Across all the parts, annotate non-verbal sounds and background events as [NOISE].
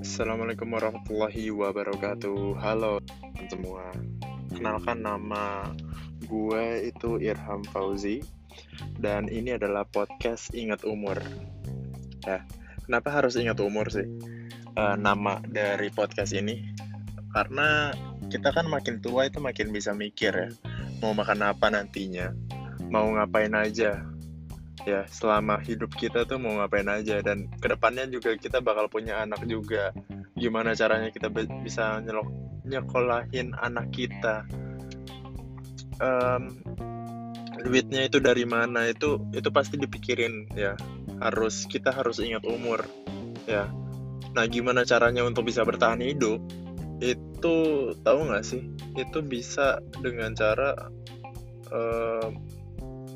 Assalamualaikum warahmatullahi wabarakatuh. Halo semua. Kenalkan nama gue itu Irham Fauzi Dan ini adalah podcast Ingat Umur. Ya, kenapa harus ingat umur sih? Uh, nama dari podcast ini? Karena kita kan makin tua itu makin bisa mikir ya Mau makan apa nantinya? Mau ngapain aja ya selama hidup kita tuh mau ngapain aja. Dan ke depannya juga kita bakal punya anak juga. Gimana caranya kita bisa nyelok nyekolahin anak kita? Um, duitnya itu dari mana? Itu itu pasti dipikirin ya. Harus kita harus ingat umur ya. Nah gimana caranya untuk bisa bertahan hidup? Itu tahu nggak sih? Itu bisa dengan cara um,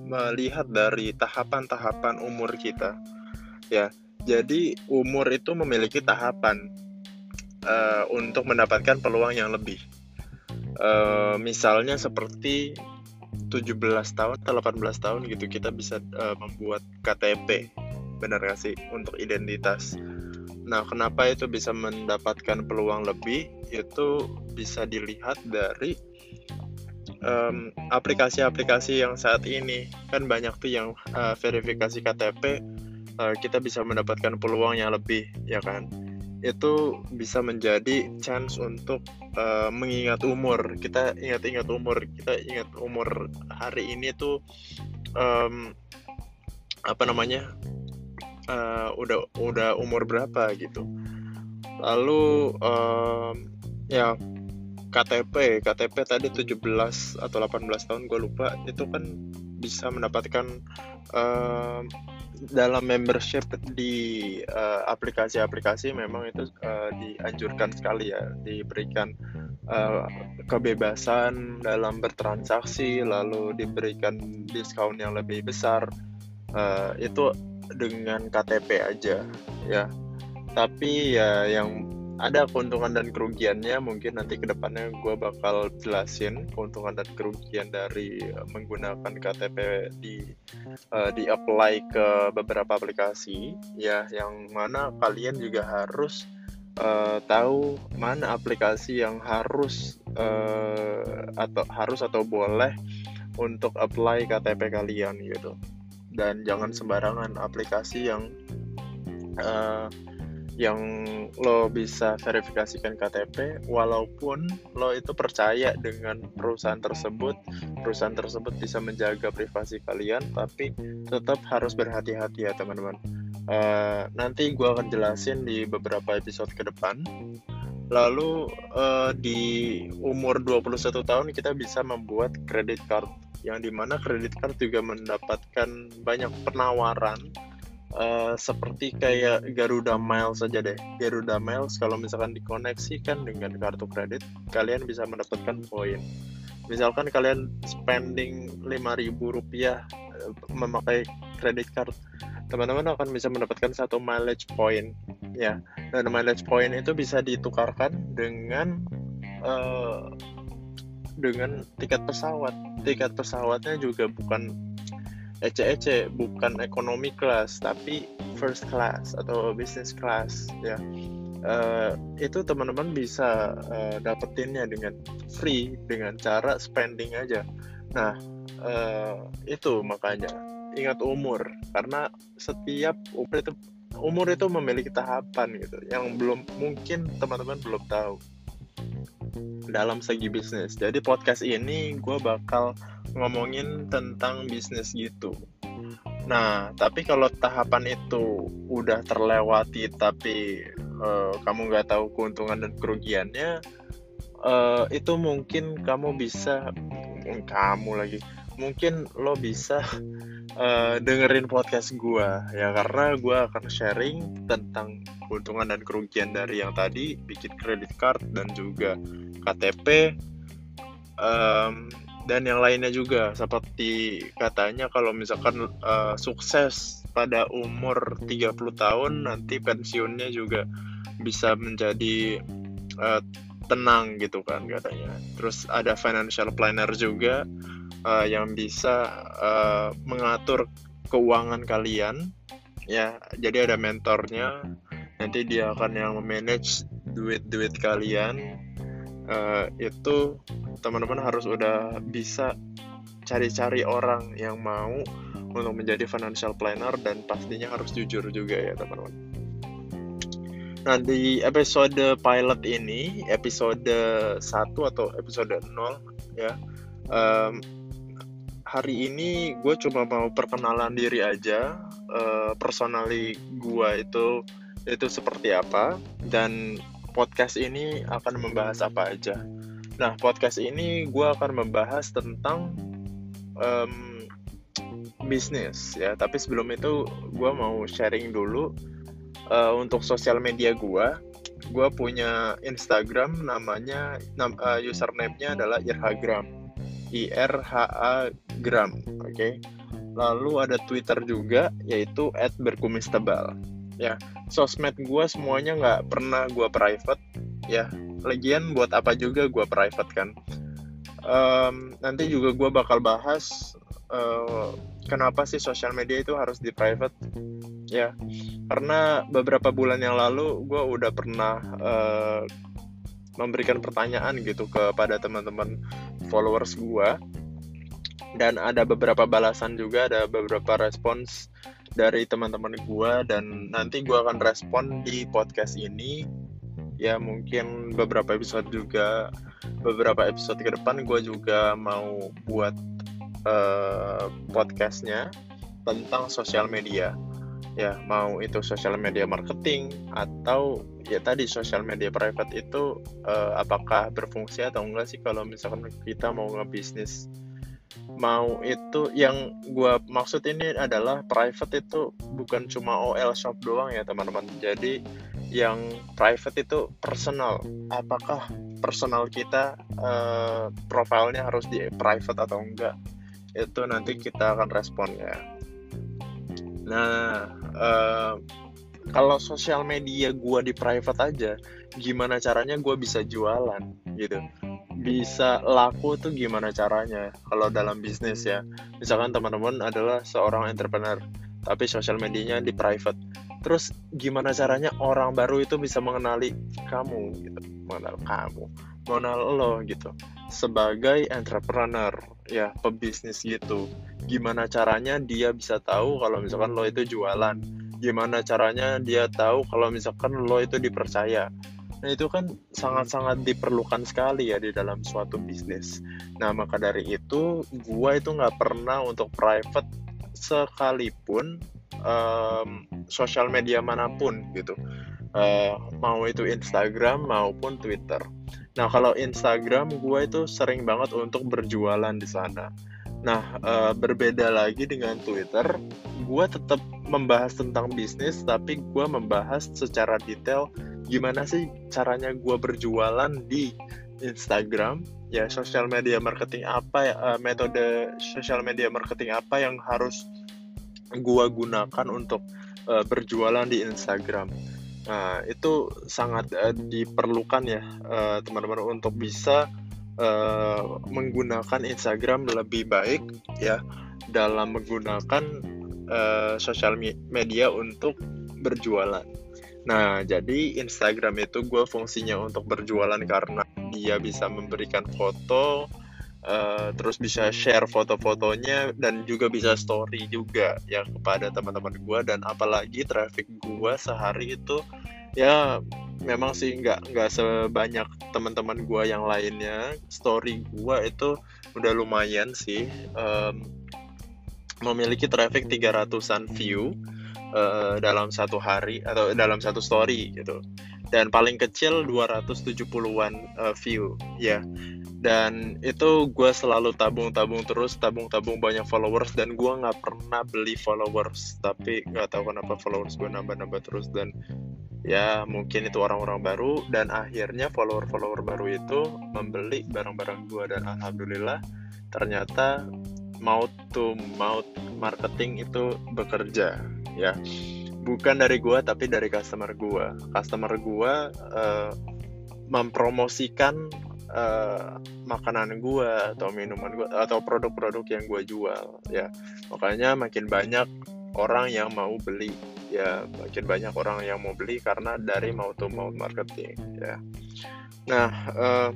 melihat dari tahapan-tahapan umur kita. Ya, jadi umur itu memiliki tahapan uh, untuk mendapatkan peluang yang lebih. Uh, misalnya seperti 17 tahun atau 18 tahun gitu kita bisa uh, membuat KTP. Benar gak sih? Untuk identitas. Nah, kenapa itu bisa mendapatkan peluang lebih? Itu bisa dilihat dari aplikasi-aplikasi yang saat ini kan banyak tuh yang uh, verifikasi KTP uh, kita bisa mendapatkan peluang yang lebih ya kan? Itu bisa menjadi chance untuk uh, mengingat umur. Kita ingat-ingat umur kita ingat umur hari ini tuh um, apa namanya uh, udah udah umur berapa gitu. Lalu um, ya KTP KTP tadi 17 atau 18 tahun gue lupa. Itu kan bisa mendapatkan uh, dalam membership di aplikasi-aplikasi uh, memang itu uh, dianjurkan sekali ya. Diberikan uh, kebebasan dalam bertransaksi lalu diberikan diskon yang lebih besar uh, itu dengan KTP aja ya. Tapi ya yang ada keuntungan dan kerugiannya mungkin nanti ke depannya gue bakal jelasin keuntungan dan kerugian dari eh, menggunakan KTP di uh, di apply ke beberapa aplikasi ya yang mana kalian juga harus uh, tahu mana aplikasi yang harus uh, atau harus atau boleh untuk apply KTP kalian gitu. Dan jangan sembarangan aplikasi yang uh, yang lo bisa verifikasikan KTP walaupun lo itu percaya dengan perusahaan tersebut perusahaan tersebut bisa menjaga privasi kalian tapi tetap harus berhati-hati ya teman-teman. Uh, nanti gue akan jelasin di beberapa episode ke depan. Lalu uh, di umur 21 tahun kita bisa membuat kredit card yang di mana kredit card juga mendapatkan banyak penawaran uh, seperti kayak Garuda Miles saja deh. Garuda Miles kalau misalkan dikoneksikan dengan kartu kredit, kalian bisa mendapatkan poin. Misalkan kalian spending 5000 rupiah uh, memakai kredit card, teman-teman akan bisa mendapatkan satu mileage point ya. Dan mileage point itu bisa ditukarkan dengan uh, dengan tiket pesawat. Tiket pesawatnya juga bukan ece-ece bukan ekonomi kelas tapi first class atau business class ya. Uh, itu teman-teman bisa uh, dapetinnya dengan free dengan cara spending aja. Nah uh, itu makanya ingat umur karena setiap umur itu umur itu memiliki tahapan gitu yang belum mungkin teman-teman belum tahu dalam segi bisnis jadi podcast ini gue bakal ngomongin tentang bisnis gitu. Nah, tapi kalau tahapan itu udah terlewati tapi uh, kamu nggak tahu keuntungan dan kerugiannya, uh, itu mungkin kamu bisa, kamu lagi, mungkin lo bisa uh, dengerin podcast gue ya karena gue akan sharing tentang keuntungan dan kerugian dari yang tadi bikin kredit card dan juga KTP. Um, dan yang lainnya juga seperti katanya kalau misalkan uh, sukses pada umur 30 tahun nanti pensiunnya juga bisa menjadi uh, tenang gitu kan katanya. Terus ada financial planner juga uh, yang bisa uh, mengatur keuangan kalian ya jadi ada mentornya nanti dia akan yang memanage duit-duit kalian uh, itu teman-teman harus udah bisa cari-cari orang yang mau untuk menjadi financial planner dan pastinya harus jujur juga ya teman-teman. Nah di episode pilot ini, episode 1 atau episode 0 ya, um, hari ini gue cuma mau perkenalan diri aja, uh, personally gue itu itu seperti apa dan podcast ini akan membahas apa aja. Nah podcast ini gue akan membahas tentang um, bisnis ya, tapi sebelum itu gue mau sharing dulu uh, untuk sosial media gue. Gue punya Instagram namanya nam, uh, username-nya adalah irhagram. I R H A gram, oke. Okay? Lalu ada Twitter juga yaitu @berkumistebal ya sosmed gue semuanya nggak pernah gue private ya lagian buat apa juga gue private kan um, nanti juga gue bakal bahas uh, kenapa sih sosial media itu harus di private ya karena beberapa bulan yang lalu gue udah pernah uh, memberikan pertanyaan gitu kepada teman-teman followers gue dan ada beberapa balasan juga ada beberapa respons dari teman-teman gue dan nanti gue akan respon di podcast ini. Ya mungkin beberapa episode juga beberapa episode ke depan gue juga mau buat uh, podcastnya tentang sosial media ya mau itu sosial media marketing atau ya tadi sosial media private itu uh, apakah berfungsi atau enggak sih kalau misalkan kita mau ngebisnis? Mau itu yang gue maksud ini adalah private itu bukan cuma OL shop doang ya teman-teman. Jadi yang private itu personal. Apakah personal kita uh, profilnya harus di private atau enggak? Itu nanti kita akan respon ya. Nah kalau sosial media gue di private aja gimana caranya gue bisa jualan gitu. Bisa laku tuh gimana caranya kalau dalam bisnis ya. Misalkan teman-teman adalah seorang entrepreneur tapi sosial medianya di private. Terus gimana caranya orang baru itu bisa mengenali kamu gitu. Mengenal kamu mengenal lo gitu. Sebagai entrepreneur ya pebisnis gitu gimana caranya dia bisa tahu kalau misalkan lo itu jualan gimana caranya dia tahu kalau misalkan lo itu dipercaya Nah itu kan sangat-sangat diperlukan sekali ya di dalam suatu bisnis. Nah maka dari itu gue itu nggak pernah untuk private sekalipun um, sosial media mana pun gitu. Uh, mau itu Instagram maupun Twitter. Nah kalau Instagram gue itu sering banget untuk berjualan di sana. Nah uh, berbeda lagi dengan Twitter, gue tetap membahas tentang bisnis tapi gue membahas secara detail gimana sih caranya gue berjualan di Instagram ya sosial media marketing apa uh, metode sosial media marketing apa yang harus gue gunakan untuk uh, berjualan di Instagram nah itu sangat uh, diperlukan ya teman-teman uh, untuk bisa uh, menggunakan Instagram lebih baik ya dalam menggunakan uh, sosial media untuk berjualan. Nah, jadi Instagram itu gue fungsinya untuk berjualan karena dia bisa memberikan foto, uh, terus bisa share foto-fotonya dan juga bisa story juga ya kepada teman-teman gue dan apalagi traffic gue sehari itu ya memang sih nggak nggak sebanyak teman-teman gue yang lainnya. Story gue itu udah lumayan sih um, memiliki traffic 300an view uh, dalam satu hari atau dalam satu story gitu dan paling kecil 270-an uh, view ya. Dan itu gue selalu tabung-tabung terus tabung-tabung banyak followers dan gue nggak pernah beli followers. Tapi nggak tahu kenapa followers gue nambah-nambah terus dan ya mungkin itu orang-orang baru. Dan akhirnya follower-follower baru itu membeli barang-barang gue dan alhamdulillah ternyata mouth to mouth marketing itu bekerja ya bukan dari gua tapi dari customer gua. Customer gua uh, mempromosikan uh, makanan gue atau minuman gue atau produk-produk yang gue jual ya. Makanya makin banyak orang yang mau beli ya. Makin banyak orang yang mau beli karena dari mau to mau marketing ya. Nah uh,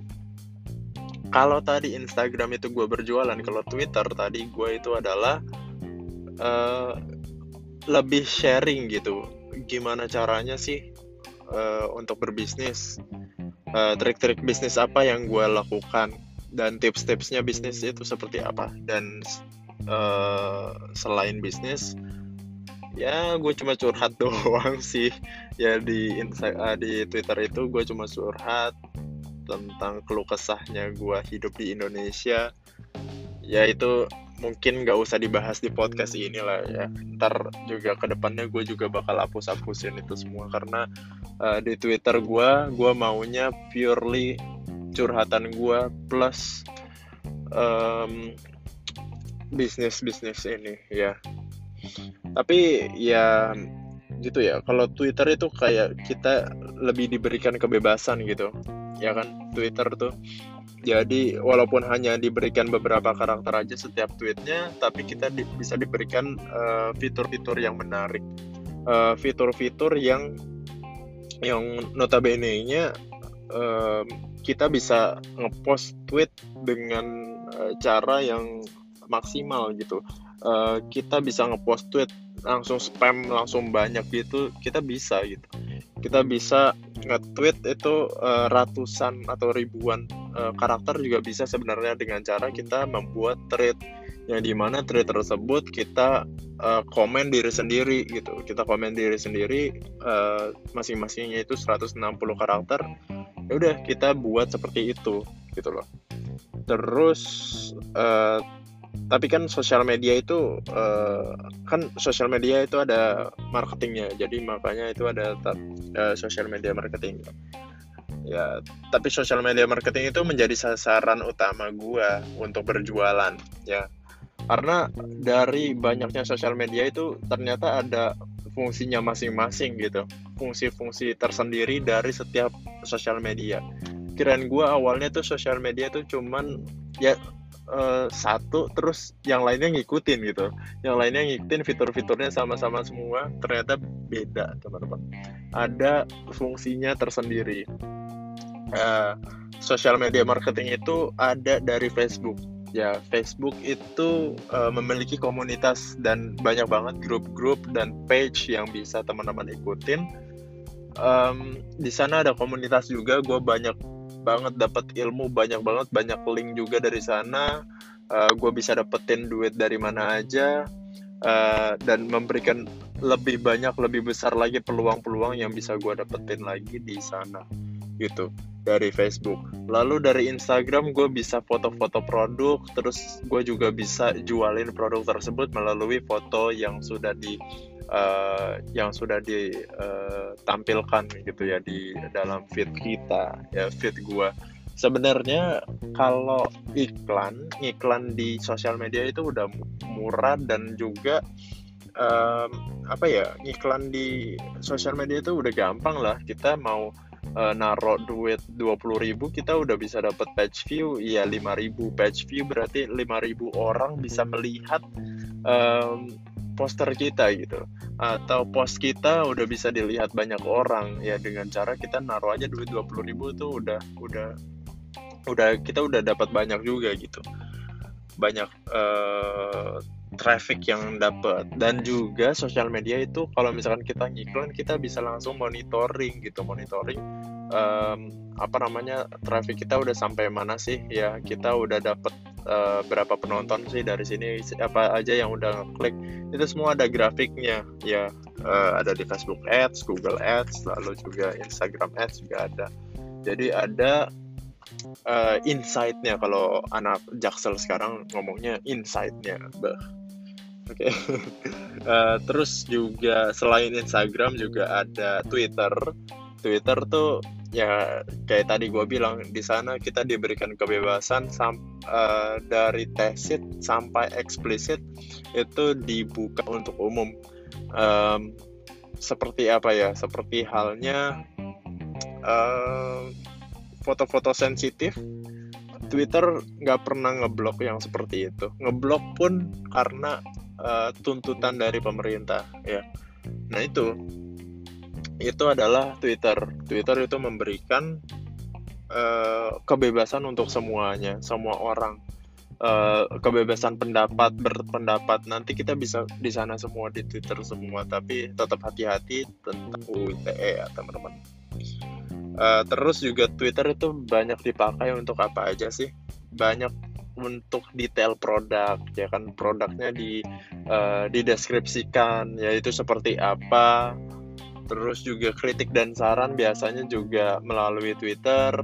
kalau tadi Instagram itu gue berjualan kalau Twitter tadi gue itu adalah uh, lebih sharing gitu. Gimana caranya sih uh, untuk berbisnis? Trik trik-trik bisnis apa yang gue lakukan? Dan tips-tipsnya bisnis itu seperti apa? Dan uh, selain bisnis ya gue cuma curhat [LAUGHS] doang sih. Ya di uh, di Twitter itu gue cuma curhat tentang keluh kesahnya gue hidup di Indonesia. Ya itu mungkin gak usah dibahas di podcast ini lah ya. Ntar juga ke depannya gue juga bakal hapus hapusin itu semua karena uh, di Twitter gue gue maunya purely curhatan gue plus um, bisnis bisnis ini ya. Tapi ya gitu ya. Kalau Twitter itu kayak kita lebih diberikan kebebasan gitu ya kan? Twitter tuh jadi walaupun hanya diberikan beberapa karakter aja setiap tweetnya, tapi kita di, bisa diberikan eh, fitur-fitur uh, yang menarik, uh, fitur-fitur yang yang notabene-nya uh, kita bisa ngepost tweet dengan uh, cara yang maksimal gitu. Uh, kita bisa ngepost tweet langsung spam langsung banyak gitu, kita bisa gitu kita bisa nge-tweet itu uh, ratusan atau ribuan uh, karakter juga bisa sebenarnya dengan cara kita membuat thread yang di mana thread tersebut kita uh, komen diri sendiri gitu. Kita komen diri sendiri uh, masing-masingnya itu 160 karakter ya udah kita buat seperti itu gitu loh. Terus uh, tapi kan sosial media itu uh, kan sosial media itu ada marketingnya. Jadi makanya itu ada uh, sosial media marketing. Ya tapi sosial media marketing itu menjadi sasaran utama gua untuk berjualan ya. Karena dari banyaknya sosial media itu ternyata ada fungsinya masing-masing gitu. Fungsi-fungsi tersendiri dari setiap sosial media. Kirain gua awalnya tuh sosial media tuh cuman ya uh, satu terus yang lainnya ngikutin gitu. Yang lainnya ngikutin fitur-fiturnya sama-sama semua. Ternyata beda teman-teman. Ada fungsinya tersendiri. Uh, social media marketing itu ada dari Facebook. Ya Facebook itu uh, memiliki komunitas dan banyak banget grup-grup dan page yang bisa teman-teman ikutin. Um, di sana ada komunitas juga. Gue banyak banget dapat ilmu banyak banget banyak link juga dari sana. Uh, eh, gue bisa dapetin duit dari mana aja. Uh, dan memberikan lebih banyak lebih besar lagi peluang-peluang yang bisa gue dapetin lagi di sana gitu. Dari Facebook. Lalu dari Instagram gue bisa foto-foto produk terus gue juga bisa jualin produk tersebut melalui foto yang sudah di uh, yang sudah ditampilkan uh, gitu ya di dalam feed kita ya feed gua. Sebenarnya kalau iklan iklan di sosial media itu udah murah dan juga um, apa ya iklan di sosial media itu udah gampang lah. Kita mau uh, naruh duit 20 ribu kita udah bisa dapat page view. Iya 5 ribu page view berarti 5 ribu orang bisa melihat um, poster kita gitu. Atau post kita udah bisa dilihat banyak orang. Ya dengan cara kita naruh aja duit 20 ribu tuh udah udah udah kita udah dapat banyak juga gitu. Banyak uh, traffic yang dapat. Dan juga sosial media itu kalau misalkan kita ngiklan kita bisa langsung monitoring gitu. Monitoring um, apa namanya traffic kita udah sampai mana sih? Ya kita udah dapat uh, berapa penonton sih dari sini apa aja yang udah klik itu semua ada grafiknya ya uh, ada di Facebook Ads, Google Ads, lalu juga Instagram Ads juga ada. Jadi ada uh, insight-nya kalau anak Jaksel sekarang ngomongnya insight-nya. Oke. Okay. [LAUGHS] uh, terus juga selain Instagram juga ada Twitter. Twitter tuh ya kayak tadi gue bilang di sana kita diberikan kebebasan sam uh, dari tacit sampai eksplisit itu dibuka untuk umum. Um, seperti apa ya? Seperti halnya uh, foto-foto sensitif Twitter nggak pernah ngeblok yang seperti itu. Ngeblok pun karena uh, tuntutan dari pemerintah ya. Nah itu itu adalah Twitter. Twitter itu memberikan uh, kebebasan untuk semuanya semua orang. Uh, kebebasan pendapat berpendapat. Nanti kita bisa di sana semua di Twitter semua. Tapi tetap hati-hati tentang UITE ya teman-teman. Uh, terus juga Twitter itu banyak dipakai untuk apa aja sih? Banyak untuk detail produk ya kan? Produknya di uh, dideskripsikan yaitu seperti apa terus juga kritik dan saran biasanya juga melalui Twitter.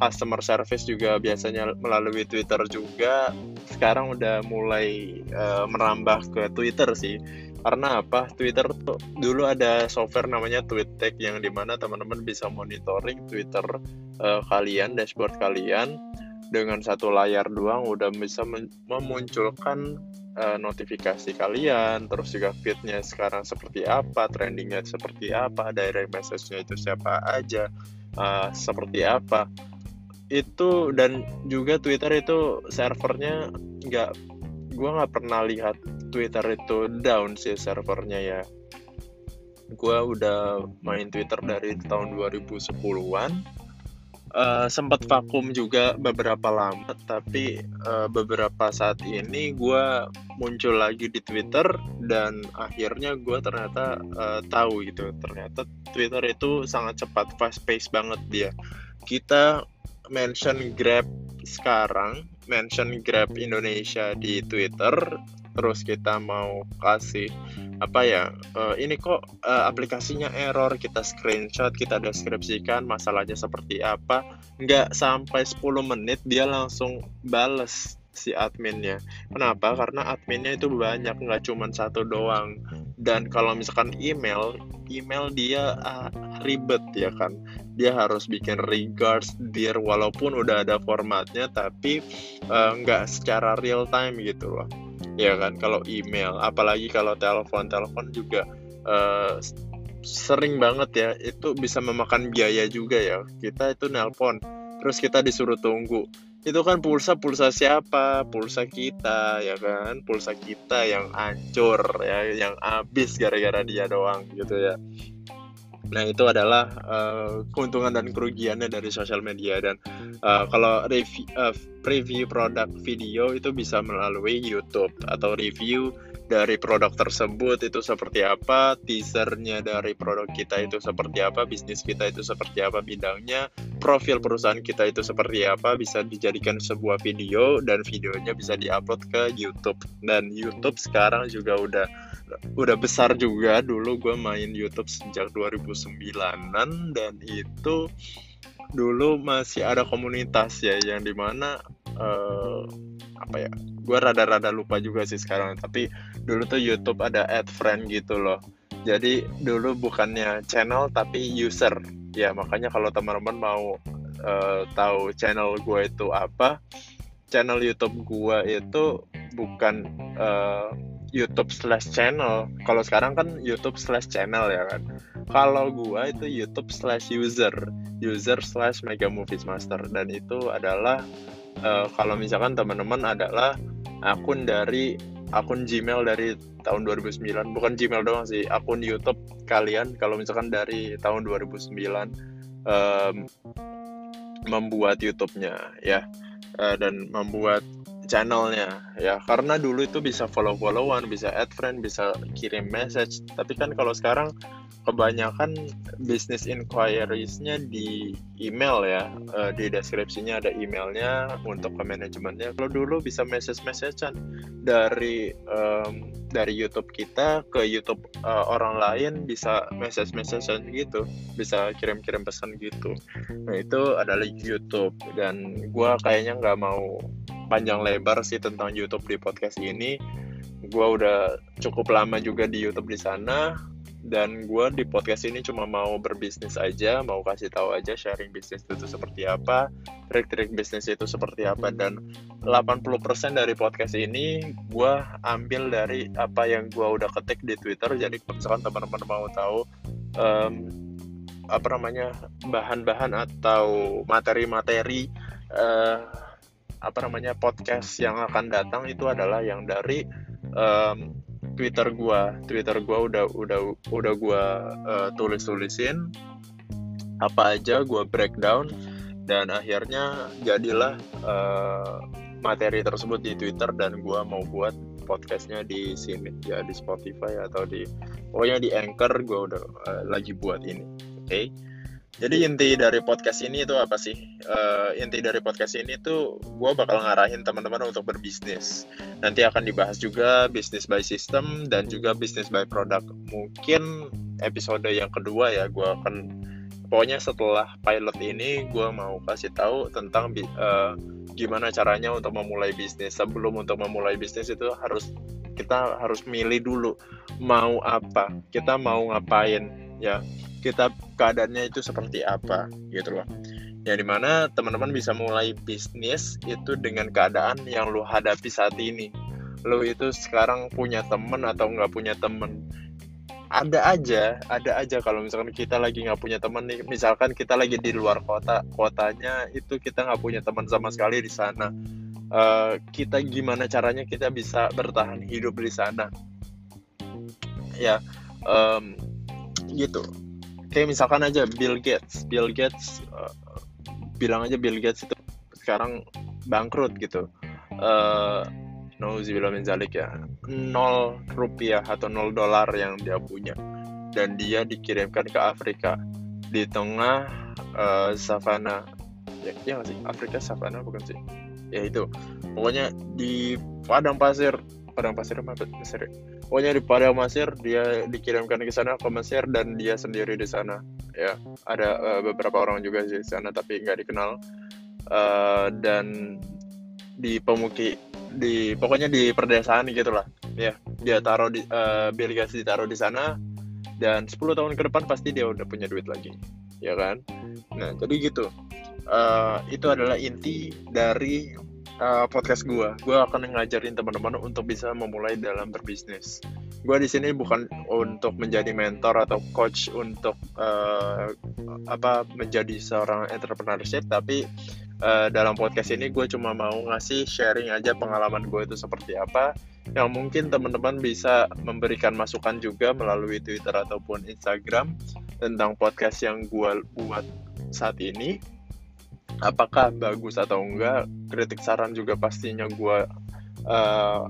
Customer service juga biasanya melalui Twitter juga. Sekarang udah mulai uh, merambah ke Twitter sih. Karena apa? Twitter tuh dulu ada software namanya TweetDeck yang di mana teman-teman bisa monitoring Twitter uh, kalian dashboard kalian dengan satu layar doang udah bisa memunculkan uh, notifikasi kalian terus juga feednya sekarang seperti apa trendingnya seperti apa direct message-nya itu siapa aja uh, seperti apa. Itu dan juga Twitter itu servernya nggak gue nggak pernah lihat Twitter itu down sih servernya ya. Gue udah main Twitter dari tahun 2010-an uh, sempat vakum juga beberapa lama tapi uh, beberapa saat ini gue muncul lagi di Twitter dan akhirnya gue ternyata uh, tahu gitu. Ternyata Twitter itu sangat cepat fast pace banget dia. Kita mention Grab sekarang, mention Grab Indonesia di Twitter, terus kita mau kasih apa ya uh, ini kok uh, aplikasinya error kita screenshot kita deskripsikan masalahnya seperti apa nggak sampai 10 menit dia langsung bales si adminnya. Kenapa? Karena adminnya itu banyak, nggak cuma satu doang. Dan kalau misalkan email, email dia uh, ribet ya kan. Dia harus bikin regards, dear, walaupun udah ada formatnya, tapi uh, nggak secara real time gitu loh. Ya kan, kalau email, apalagi kalau telepon, telepon juga uh, sering banget ya, itu bisa memakan biaya juga ya. Kita itu nelpon, terus kita disuruh tunggu. Itu kan pulsa pulsa siapa? Pulsa kita ya kan? Pulsa kita yang hancur ya yang habis gara-gara dia doang gitu ya nah itu adalah uh, keuntungan dan kerugiannya dari sosial media dan uh, kalau review uh, preview produk video itu bisa melalui YouTube atau review dari produk tersebut itu seperti apa, teasernya dari produk kita itu seperti apa, bisnis kita itu seperti apa bidangnya, profil perusahaan kita itu seperti apa, bisa dijadikan sebuah video dan videonya bisa diupload ke YouTube. Dan YouTube sekarang juga udah udah besar juga. Dulu gue main YouTube sejak 2009-an dan itu dulu masih ada komunitas ya yang di mana uh, apa ya gue rada-rada lupa juga sih sekarang. Tapi dulu tuh YouTube ada add friend gitu loh. Jadi dulu bukannya channel tapi user. Ya makanya kalau teman-teman mau uh, tahu channel gue itu apa channel YouTube gue itu bukan uh, YouTube slash channel. Kalau sekarang kan YouTube slash channel ya kan. Kalau gue itu YouTube slash user. User slash Mega Movies Master. Dan itu adalah uh, kalau misalkan teman-teman adalah akun dari akun Gmail dari tahun 2009 bukan Gmail doang sih akun YouTube kalian. Kalau misalkan dari tahun 2009 um, membuat YouTube-nya ya. Uh, dan membuat channelnya ya. Karena dulu itu bisa follow followan bisa add friend bisa kirim message. Tapi kan kalau sekarang kebanyakan business inquiries-nya di email ya. Uh, di deskripsinya ada emailnya untuk ke manajemennya. Kalau dulu bisa message messagean dari um, dari YouTube kita ke YouTube uh, orang lain bisa message messagean gitu bisa kirim-kirim pesan gitu. Nah itu adalah YouTube. Dan gue kayaknya nggak mau panjang lebar sih tentang YouTube di podcast ini. Gue udah cukup lama juga di YouTube di sana dan gue di podcast ini cuma mau berbisnis aja mau kasih tahu aja sharing bisnis itu seperti apa trik-trik bisnis itu seperti apa. Dan 80% dari podcast ini gue ambil dari apa yang gue udah ketik di Twitter. Jadi misalkan teman-teman mau tahu um, apa namanya bahan-bahan atau materi-materi uh, apa namanya podcast yang akan datang itu adalah yang dari um, Twitter gua. Twitter gua udah udah udah gua uh, tulis tulisin apa aja gua breakdown dan akhirnya jadilah uh, materi tersebut di Twitter dan gua mau buat podcastnya di sini. Ya di Spotify atau di pokoknya di Anchor gua udah uh, lagi buat ini. Oke? okay? Jadi inti dari podcast ini itu apa sih? Uh, inti dari podcast ini tuh gue bakal ngarahin teman-teman untuk berbisnis. Nanti akan dibahas juga bisnis by system dan juga bisnis by product. Mungkin episode yang kedua ya gue akan pokoknya setelah pilot ini gue mau kasih tahu tentang uh, gimana caranya untuk memulai bisnis. Sebelum untuk memulai bisnis itu harus kita harus milih dulu mau apa, kita mau ngapain ya kita keadaannya itu seperti apa gitu loh. Yang di mana teman-teman bisa mulai bisnis itu dengan keadaan yang lo hadapi saat ini. Lo itu sekarang punya temen atau nggak punya temen. Ada aja ada aja. Kalau misalkan kita lagi nggak punya temen nih misalkan kita lagi di luar kota kotanya itu kita nggak punya teman sama sekali di sana. Uh, kita gimana caranya kita bisa bertahan hidup di sana? Ya um, gitu kayak misalkan aja Bill Gates. Bill Gates uh, bilang aja Bill Gates itu sekarang bangkrut gitu. Uh, Nauzubillah min zalik ya. Nol rupiah atau nol dolar yang dia punya. Dan dia dikirimkan ke Afrika. Di tengah uh, savana. Ya, ya gak sih? Afrika savana bukan sih? Ya itu. Pokoknya di padang pasir. Padang pasir apa? Mesir pokoknya di padang Mesir dia dikirimkan ke sana ke Mesir dan dia sendiri di sana. Ya ada uh, beberapa orang juga di sana tapi nggak dikenal. Uh, dan di pemuki di pokoknya di perdesaan gitulah ya dia taruh di uh, Bill ditaruh di sana dan 10 tahun ke depan pasti dia udah punya duit lagi. Ya kan? Nah jadi gitu. Uh, itu adalah inti dari uh, podcast gue. Gue akan ngajarin teman-teman untuk bisa memulai dalam berbisnis. Gue di sini bukan untuk menjadi mentor atau coach untuk uh, apa menjadi seorang entrepreneurship, tapi uh, dalam podcast ini gue cuma mau ngasih sharing aja pengalaman gue itu seperti apa. Yang mungkin teman-teman bisa memberikan masukan juga melalui Twitter ataupun Instagram tentang podcast yang gue buat saat ini apakah bagus atau enggak kritik saran juga pastinya gue uh,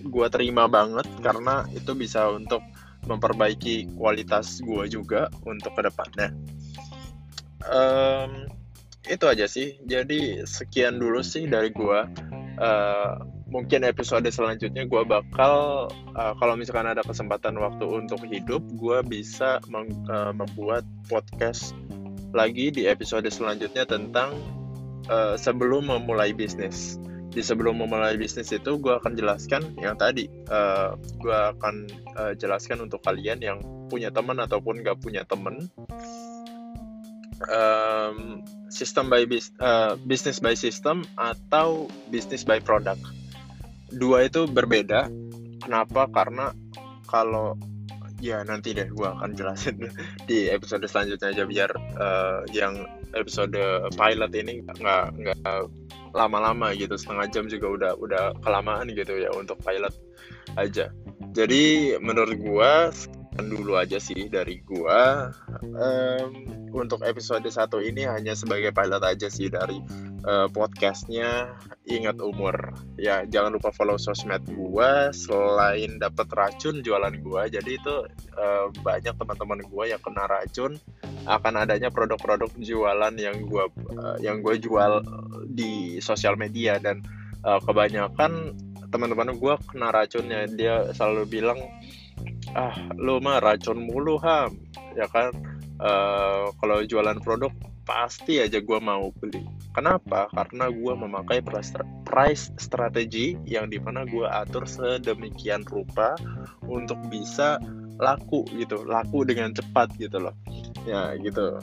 gue terima banget karena itu bisa untuk memperbaiki kualitas gue juga untuk ke depannya um, itu aja sih. Jadi sekian dulu sih dari gue uh, mungkin episode selanjutnya gue bakal uh, kalau misalkan ada kesempatan waktu untuk hidup gue bisa uh, membuat podcast lagi di episode selanjutnya tentang uh, sebelum memulai bisnis. Di sebelum memulai bisnis itu gue akan jelaskan yang tadi uh, eh, gue akan uh, jelaskan untuk kalian yang punya teman ataupun gak punya teman um, sistem by bis, uh, business by system atau business by product. Dua itu berbeda. Kenapa? Karena kalau ya nanti deh gue akan jelasin [LAUGHS] di episode selanjutnya aja biar uh, yang episode pilot ini nggak nggak lama-lama gitu setengah jam juga udah udah kelamaan gitu ya untuk pilot aja. Jadi menurut gue dulu aja sih dari gua. Um, untuk episode satu ini hanya sebagai pilot aja sih dari uh, podcastnya ingat umur. Ya jangan lupa follow sosmed gua. Selain dapat racun jualan gua. Jadi itu uh, banyak teman-teman gua yang kena racun. Akan adanya produk-produk jualan yang gua uh, yang gua jual di sosial media. Dan uh, kebanyakan teman-teman gua kena racunnya. Dia selalu bilang ah lu mah racun mulu ham ya kan uh, kalau jualan produk pasti aja gue mau beli. Kenapa? Karena gue memakai price strategi yang di mana gue atur sedemikian rupa untuk bisa laku gitu, laku dengan cepat gitu loh. Ya gitu.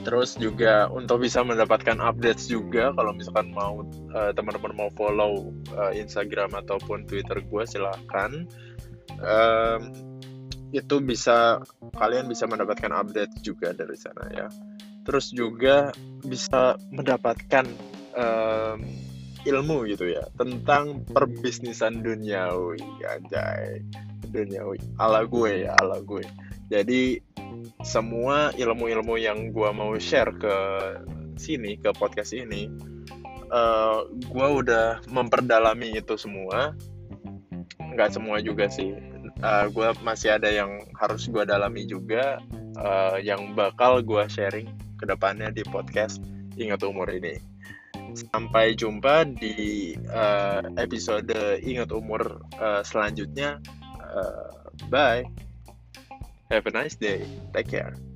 Terus juga untuk bisa mendapatkan updates juga kalau misalkan mau uh, teman-teman mau follow uh, Instagram ataupun Twitter gue silahkan. Um, itu bisa kalian bisa mendapatkan update juga dari sana ya. Terus juga bisa mendapatkan um, ilmu gitu ya tentang perbisnisan duniawi anjay. Duniawi ala gue ya ala gue. Jadi semua ilmu-ilmu yang gue mau share ke sini ke podcast ini uh, gue udah memperdalami itu semua nggak semua juga sih. Uh, gue masih ada yang harus gue dalami juga uh, yang bakal gue sharing ke depannya di podcast ingat umur ini. Sampai jumpa di uh, episode ingat umur uh, selanjutnya. Uh, bye. Have a nice day. Take care